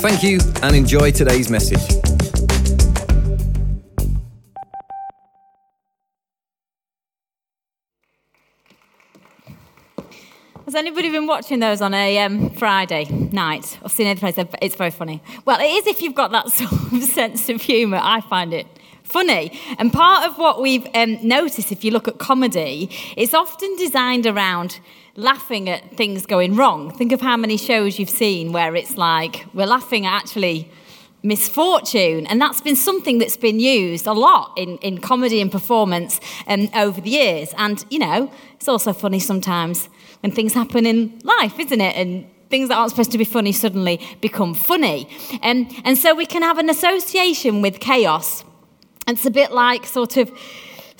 Thank you and enjoy today's message. Has anybody been watching those on a um, Friday night or seen any place? It's very funny. Well, it is if you've got that sort of sense of humour. I find it funny. And part of what we've um, noticed, if you look at comedy, it's often designed around laughing at things going wrong. Think of how many shows you've seen where it's like we're laughing at actually misfortune. And that's been something that's been used a lot in, in comedy and performance um, over the years. And, you know, it's also funny sometimes when things happen in life, isn't it? And things that aren't supposed to be funny suddenly become funny. Um, and so we can have an association with chaos. It's a bit like sort of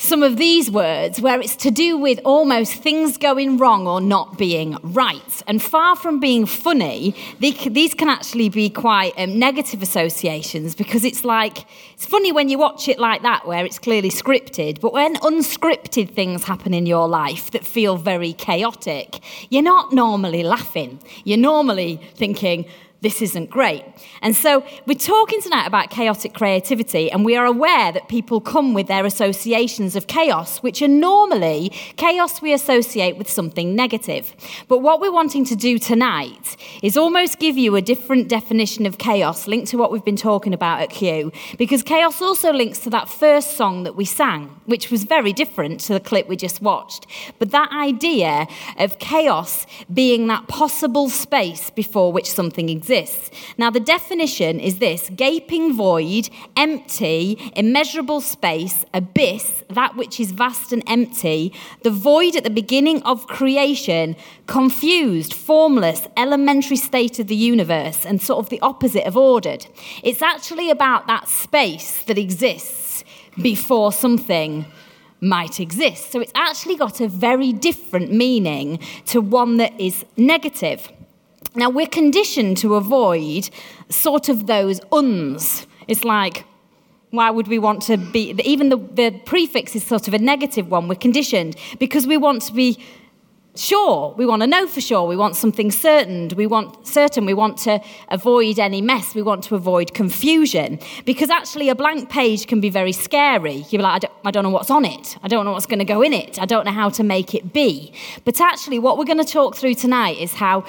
some of these words where it's to do with almost things going wrong or not being right. And far from being funny, these can actually be quite um, negative associations because it's like, it's funny when you watch it like that where it's clearly scripted, but when unscripted things happen in your life that feel very chaotic, you're not normally laughing. You're normally thinking, this isn't great. And so we're talking tonight about chaotic creativity, and we are aware that people come with their associations of chaos, which are normally chaos we associate with something negative. But what we're wanting to do tonight is almost give you a different definition of chaos linked to what we've been talking about at Q, because chaos also links to that first song that we sang, which was very different to the clip we just watched. But that idea of chaos being that possible space before which something exists exists. Now, the definition is this gaping void, empty, immeasurable space, abyss, that which is vast and empty, the void at the beginning of creation, confused, formless, elementary state of the universe, and sort of the opposite of ordered. It's actually about that space that exists before something might exist. So it's actually got a very different meaning to one that is negative. Now, we're conditioned to avoid sort of those uns. It's like, why would we want to be, even the, the prefix is sort of a negative one. We're conditioned because we want to be sure. We want to know for sure. We want something certain. We want certain. We want to avoid any mess. We want to avoid confusion because actually a blank page can be very scary. You're like, I don't, I don't know what's on it. I don't know what's going to go in it. I don't know how to make it be. But actually, what we're going to talk through tonight is how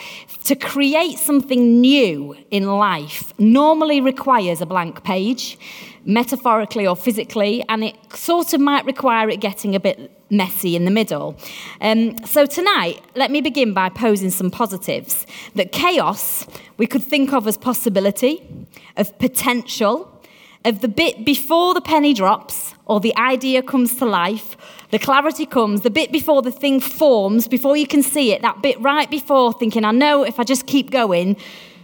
to create something new in life normally requires a blank page metaphorically or physically, and it sort of might require it getting a bit messy in the middle. Um, so, tonight, let me begin by posing some positives. That chaos we could think of as possibility, of potential, of the bit before the penny drops or the idea comes to life, the clarity comes, the bit before the thing forms, before you can see it, that bit right before thinking, I know if I just keep going,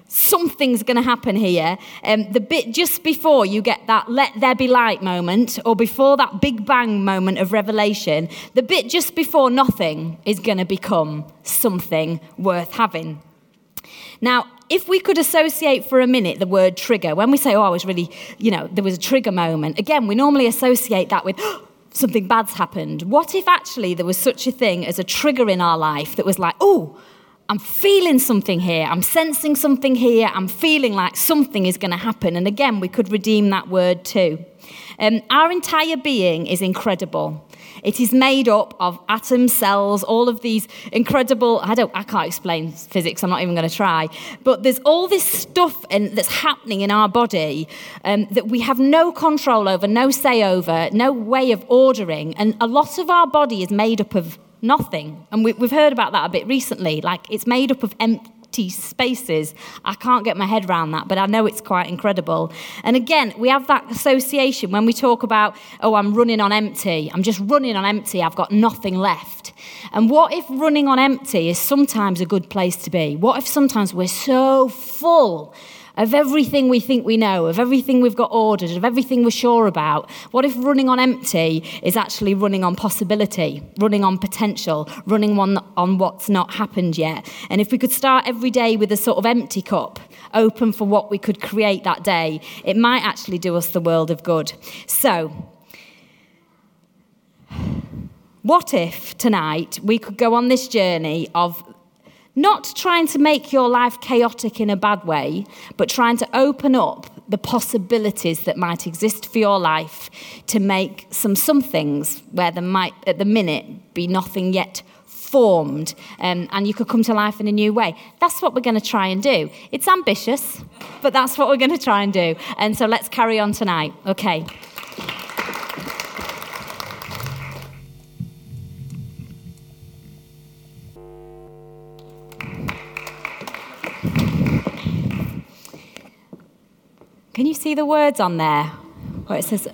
something's going to happen here. Um, the bit just before you get that let there be light moment, or before that big bang moment of revelation, the bit just before nothing is going to become something worth having. Now, if we could associate for a minute the word trigger, when we say, oh, I was really, you know, there was a trigger moment, again, we normally associate that with, something bad's happened. What if actually there was such a thing as a trigger in our life that was like, oh, I'm feeling something here. I'm sensing something here. I'm feeling like something is going to happen. And again, we could redeem that word too. Um, our entire being is incredible. It is made up of atoms, cells, all of these incredible. I don't. I can't explain physics. I'm not even going to try. But there's all this stuff in, that's happening in our body um, that we have no control over, no say over, no way of ordering. And a lot of our body is made up of nothing. And we, have heard about that a bit recently. Like it's made up of empty spaces. I can't get my head around that, but I know it's quite incredible. And again, we have that association when we talk about, oh, I'm running on empty. I'm just running on empty. I've got nothing left. And what if running on empty is sometimes a good place to be? What if sometimes we're so full? Of everything we think we know, of everything we've got ordered, of everything we're sure about? What if running on empty is actually running on possibility, running on potential, running on, on what's not happened yet? And if we could start every day with a sort of empty cup, open for what we could create that day, it might actually do us the world of good. So, what if tonight we could go on this journey of not trying to make your life chaotic in a bad way, but trying to open up the possibilities that might exist for your life to make some some things where there might at the minute be nothing yet formed um, and you could come to life in a new way. That's what we're going to try and do. It's ambitious, but that's what we're going to try and do. And so let's carry on tonight. Okay. Can you see the words on there? Where it says,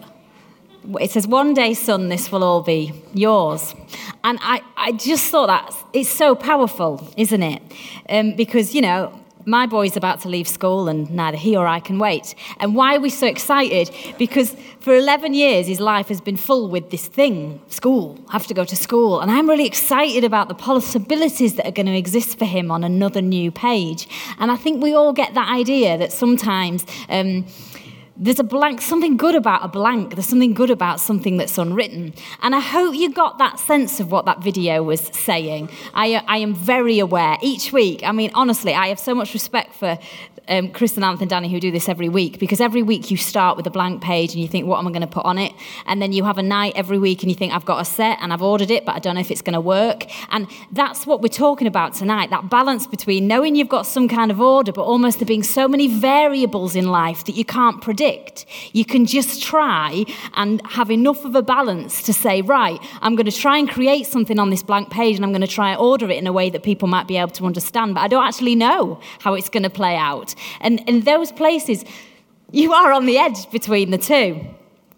it says, one day, son, this will all be yours. And I, I just thought that it's so powerful, isn't it? Um, because, you know, my boy's about to leave school and neither he or I can wait. And why are we so excited? Because for 11 years, his life has been full with this thing school, have to go to school. And I'm really excited about the possibilities that are going to exist for him on another new page. And I think we all get that idea that sometimes. Um, there's a blank, something good about a blank. There's something good about something that's unwritten. And I hope you got that sense of what that video was saying. I, I am very aware each week. I mean, honestly, I have so much respect for um, Chris and Anthony and Danny who do this every week because every week you start with a blank page and you think, what am I going to put on it? And then you have a night every week and you think, I've got a set and I've ordered it, but I don't know if it's going to work. And that's what we're talking about tonight that balance between knowing you've got some kind of order, but almost there being so many variables in life that you can't predict. You can just try and have enough of a balance to say, right, I'm going to try and create something on this blank page and I'm going to try and order it in a way that people might be able to understand, but I don't actually know how it's going to play out. And in those places, you are on the edge between the two.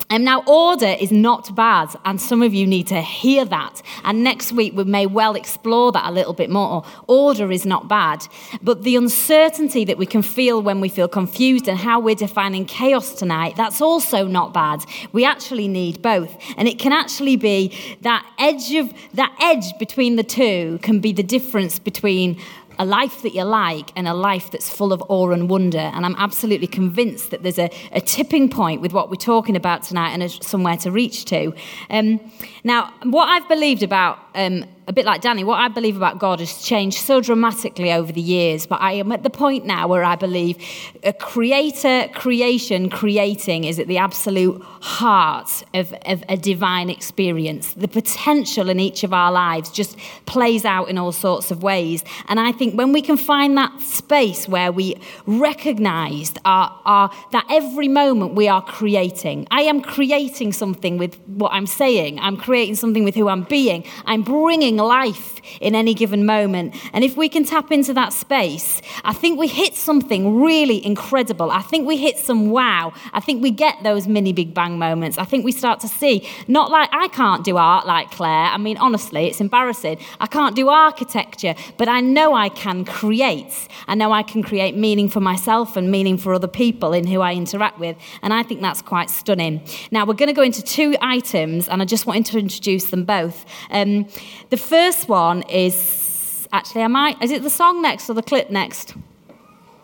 And now, order is not bad, and some of you need to hear that. And next week, we may well explore that a little bit more. Order is not bad, but the uncertainty that we can feel when we feel confused and how we're defining chaos tonight, that's also not bad. We actually need both. And it can actually be that edge of that edge between the two can be the difference between a life that you like and a life that's full of awe and wonder. And I'm absolutely convinced that there's a, a tipping point with what we're talking about tonight and a, somewhere to reach to. Um, now, what I've believed about um, a bit like Danny, what I believe about God has changed so dramatically over the years. But I am at the point now where I believe a creator, creation, creating is at the absolute heart of, of a divine experience. The potential in each of our lives just plays out in all sorts of ways. And I think when we can find that space where we recognize our, our, that every moment we are creating, I am creating something with what I'm saying, I'm creating something with who I'm being, I'm bringing life in any given moment. And if we can tap into that space, I think we hit something really incredible. I think we hit some wow. I think we get those mini Big Bang moments. I think we start to see, not like I can't do art like Claire. I mean, honestly, it's embarrassing. I can't do architecture, but I know I can create. I know I can create meaning for myself and meaning for other people in who I interact with. And I think that's quite stunning. Now, we're going to go into two items, and I just wanted to introduce them both. Um, the first one is actually, I might, is it the song next or the clip next?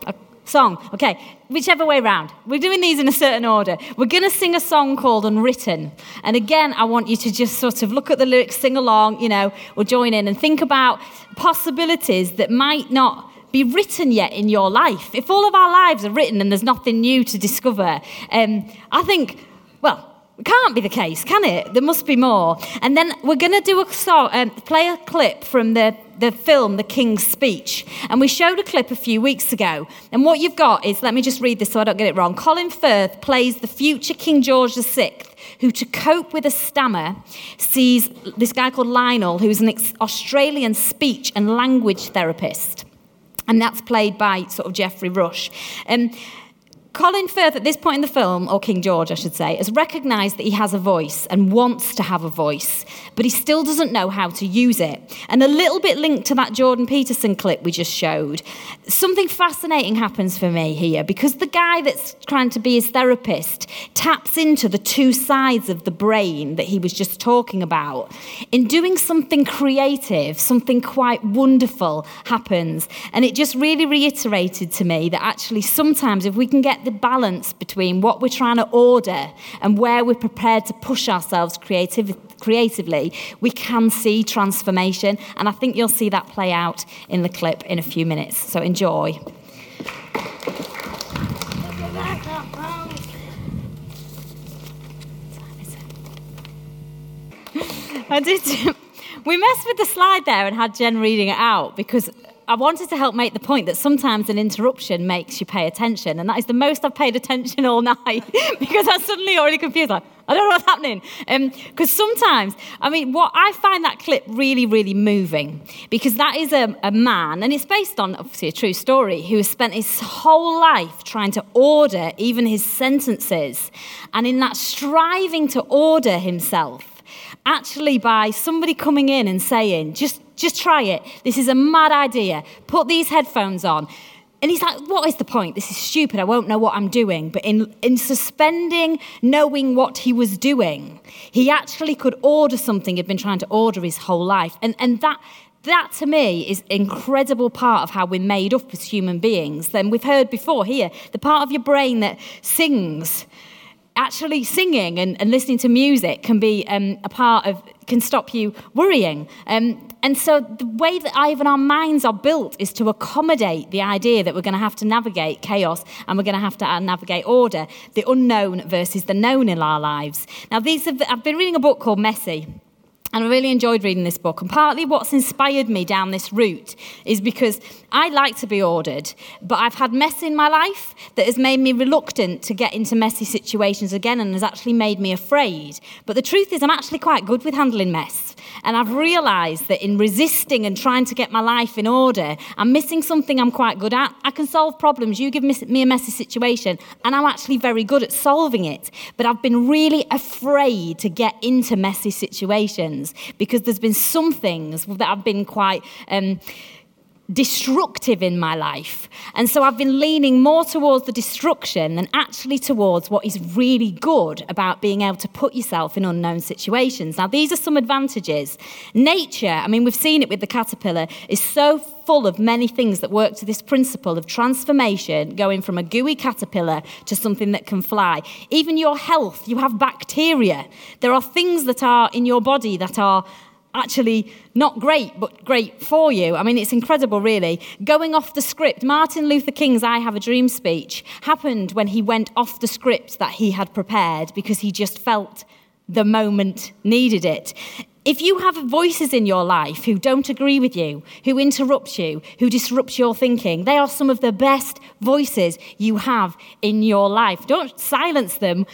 A song, okay, whichever way round. We're doing these in a certain order. We're going to sing a song called Unwritten. And again, I want you to just sort of look at the lyrics, sing along, you know, or join in and think about possibilities that might not be written yet in your life. If all of our lives are written and there's nothing new to discover, um, I think, well, it can't be the case, can it? There must be more. And then we're going to do a song, um, play a clip from the, the film, The King's Speech. And we showed a clip a few weeks ago. And what you've got is, let me just read this so I don't get it wrong. Colin Firth plays the future King George VI, who, to cope with a stammer, sees this guy called Lionel, who's an Australian speech and language therapist. And that's played by sort of Geoffrey Rush. Um, Colin Firth, at this point in the film, or King George, I should say, has recognised that he has a voice and wants to have a voice, but he still doesn't know how to use it. And a little bit linked to that Jordan Peterson clip we just showed, something fascinating happens for me here because the guy that's trying to be his therapist taps into the two sides of the brain that he was just talking about. In doing something creative, something quite wonderful happens. And it just really reiterated to me that actually sometimes if we can get the balance between what we're trying to order and where we're prepared to push ourselves creativ- creatively, we can see transformation. And I think you'll see that play out in the clip in a few minutes. So enjoy. I did. We messed with the slide there and had Jen reading it out because I wanted to help make the point that sometimes an interruption makes you pay attention, and that is the most I've paid attention all night because I'm suddenly already confused. Like, I don't know what's happening. Because um, sometimes, I mean, what I find that clip really, really moving because that is a, a man, and it's based on obviously a true story, who has spent his whole life trying to order even his sentences, and in that striving to order himself actually by somebody coming in and saying, just, just try it. This is a mad idea. Put these headphones on. And he's like, What is the point? This is stupid. I won't know what I'm doing. But in, in suspending knowing what he was doing, he actually could order something he'd been trying to order his whole life. And, and that, that to me is incredible part of how we're made up as human beings. Then we've heard before here, the part of your brain that sings actually singing and, and listening to music can be um, a part of can stop you worrying. Um, and so the way that even our minds are built is to accommodate the idea that we're going to have to navigate chaos and we're going to have to uh, navigate order the unknown versus the known in our lives. Now these have, i've been reading a book called messy and I really enjoyed reading this book. And partly what's inspired me down this route is because I like to be ordered, but I've had mess in my life that has made me reluctant to get into messy situations again and has actually made me afraid. But the truth is, I'm actually quite good with handling mess. And I've realized that in resisting and trying to get my life in order, I'm missing something I'm quite good at. I can solve problems. You give me a messy situation, and I'm actually very good at solving it. But I've been really afraid to get into messy situations because there's been some things that I've been quite. Um, destructive in my life. And so I've been leaning more towards the destruction than actually towards what is really good about being able to put yourself in unknown situations. Now, these are some advantages. Nature, I mean, we've seen it with the caterpillar, is so full of many things that work to this principle of transformation, going from a gooey caterpillar to something that can fly. Even your health, you have bacteria. There are things that are in your body that are actually not great, but great for you. I mean, it's incredible, really. Going off the script, Martin Luther King's I Have a Dream speech happened when he went off the script that he had prepared because he just felt the moment needed it. If you have voices in your life who don't agree with you, who interrupt you, who disrupt your thinking, they are some of the best voices you have in your life. Don't silence them,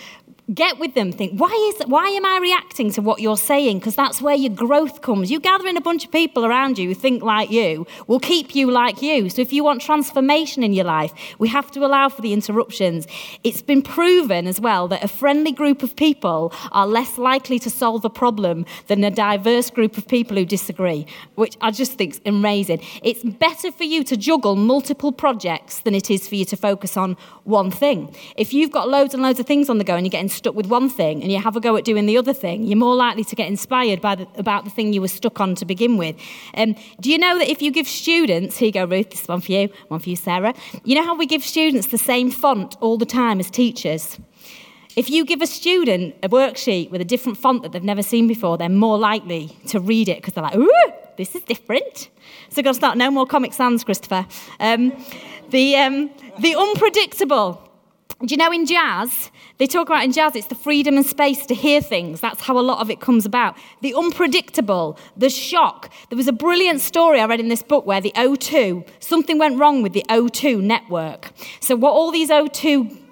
get with them think why is why am i reacting to what you're saying? Because that's where your growth comes. You gathering a bunch of people around you who think like you will keep you like you. So if you want transformation in your life we have to allow for the interruptions. It's been proven as well that a friendly group of people are less likely to solve a problem than a diverse group of people who disagree which i just think is amazing. It's better for you to juggle multiple projects than it is for you to focus on one thing. If you've got loads and loads of things on the go and you're getting stuck with one thing and you have a go at doing the other thing, you're more likely to get inspired by the, about the thing you were stuck on to begin with. Um, do you know that if you give students, here you go, Ruth, this one for you, one for you, Sarah. You know how we give students the same font all the time as teachers? If you give a student a worksheet with a different font that they've never seen before, they're more likely to read it because they're like, ooh, this is different. So going to start no more Comic Sans, Christopher. Um, the, um, the unpredictable. Do you know in jazz, they talk about in jazz, it's the freedom and space to hear things. That's how a lot of it comes about. The unpredictable, the shock. There was a brilliant story I read in this book where the O2, something went wrong with the O2 network. So, what all these O2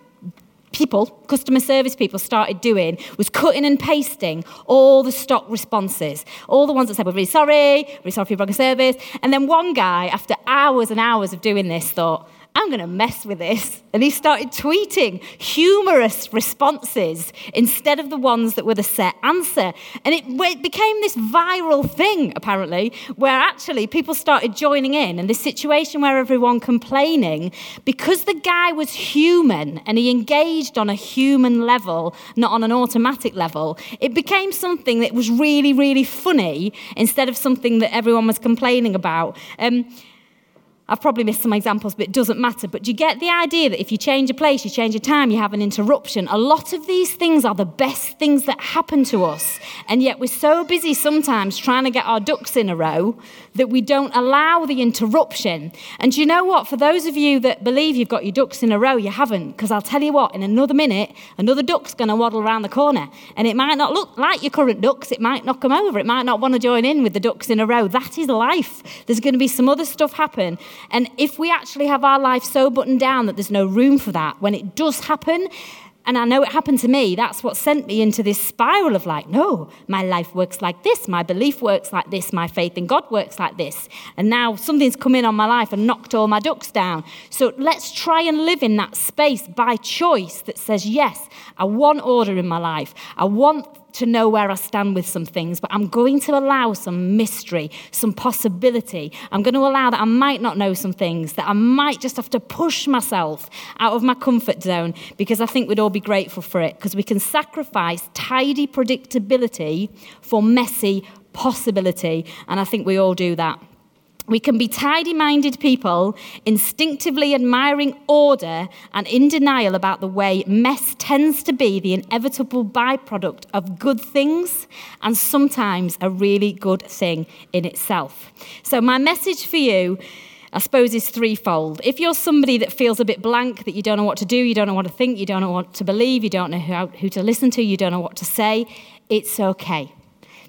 people, customer service people, started doing was cutting and pasting all the stock responses. All the ones that said, We're really sorry, really sorry for your broken service. And then one guy, after hours and hours of doing this, thought, I'm going to mess with this. And he started tweeting humorous responses instead of the ones that were the set answer. And it, became this viral thing, apparently, where actually people started joining in. And this situation where everyone complaining, because the guy was human and he engaged on a human level, not on an automatic level, it became something that was really, really funny instead of something that everyone was complaining about. Um, I've probably missed some examples, but it doesn't matter. But do you get the idea that if you change a place, you change a time, you have an interruption? A lot of these things are the best things that happen to us. And yet we're so busy sometimes trying to get our ducks in a row that we don't allow the interruption. And you know what? For those of you that believe you've got your ducks in a row, you haven't. Because I'll tell you what, in another minute, another duck's going to waddle around the corner. And it might not look like your current ducks, it might knock them over, it might not want to join in with the ducks in a row. That is life. There's going to be some other stuff happen. And if we actually have our life so buttoned down that there's no room for that, when it does happen, and I know it happened to me. That's what sent me into this spiral of like, no, my life works like this. My belief works like this. My faith in God works like this. And now something's come in on my life and knocked all my ducks down. So let's try and live in that space by choice that says, yes, I want order in my life. I want to know where I stand with some things, but I'm going to allow some mystery, some possibility. I'm going to allow that I might not know some things, that I might just have to push myself out of my comfort zone because I think we'd all be grateful for it because we can sacrifice tidy predictability for messy possibility. And I think we all do that. We can be tidy minded people, instinctively admiring order and in denial about the way mess tends to be the inevitable byproduct of good things and sometimes a really good thing in itself. So, my message for you. I suppose is threefold. If you're somebody that feels a bit blank, that you don't know what to do, you don't know what to think, you don't know what to believe, you don't know who, who to listen to, you don't know what to say, it's okay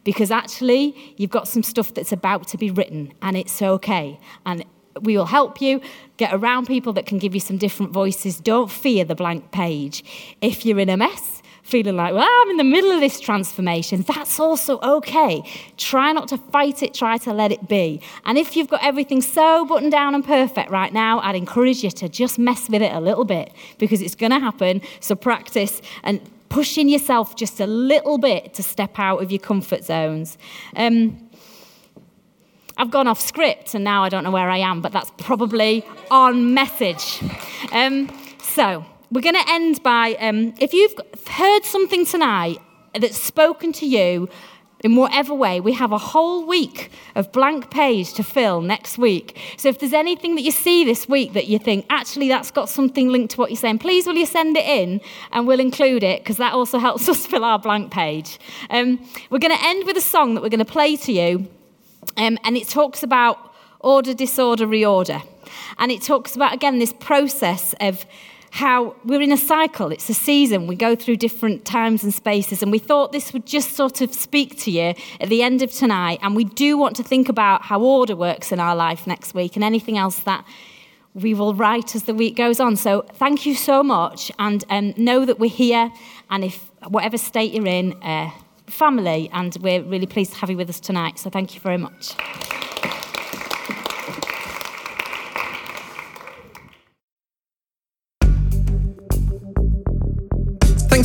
because actually you've got some stuff that's about to be written and it's okay. And we will help you get around people that can give you some different voices. Don't fear the blank page. If you're in a mess, feeling like, well, I'm in the middle of this transformation, that's also okay. Try not to fight it, try to let it be. And if you've got everything so buttoned down and perfect right now, I'd encourage you to just mess with it a little bit because it's going to happen. So practice and pushing yourself just a little bit to step out of your comfort zones. Um, I've gone off script and now I don't know where I am, but that's probably on message. Um, so, we're going to end by um, if you've heard something tonight that's spoken to you in whatever way, we have a whole week of blank page to fill next week. So if there's anything that you see this week that you think, actually, that's got something linked to what you're saying, please will you send it in and we'll include it because that also helps us fill our blank page. Um, we're going to end with a song that we're going to play to you, um, and it talks about order, disorder, reorder. And it talks about, again, this process of how we're in a cycle, it's a season, we go through different times and spaces, and we thought this would just sort of speak to you at the end of tonight. And we do want to think about how order works in our life next week and anything else that we will write as the week goes on. So thank you so much, and um, know that we're here, and if whatever state you're in, uh, family, and we're really pleased to have you with us tonight. So thank you very much.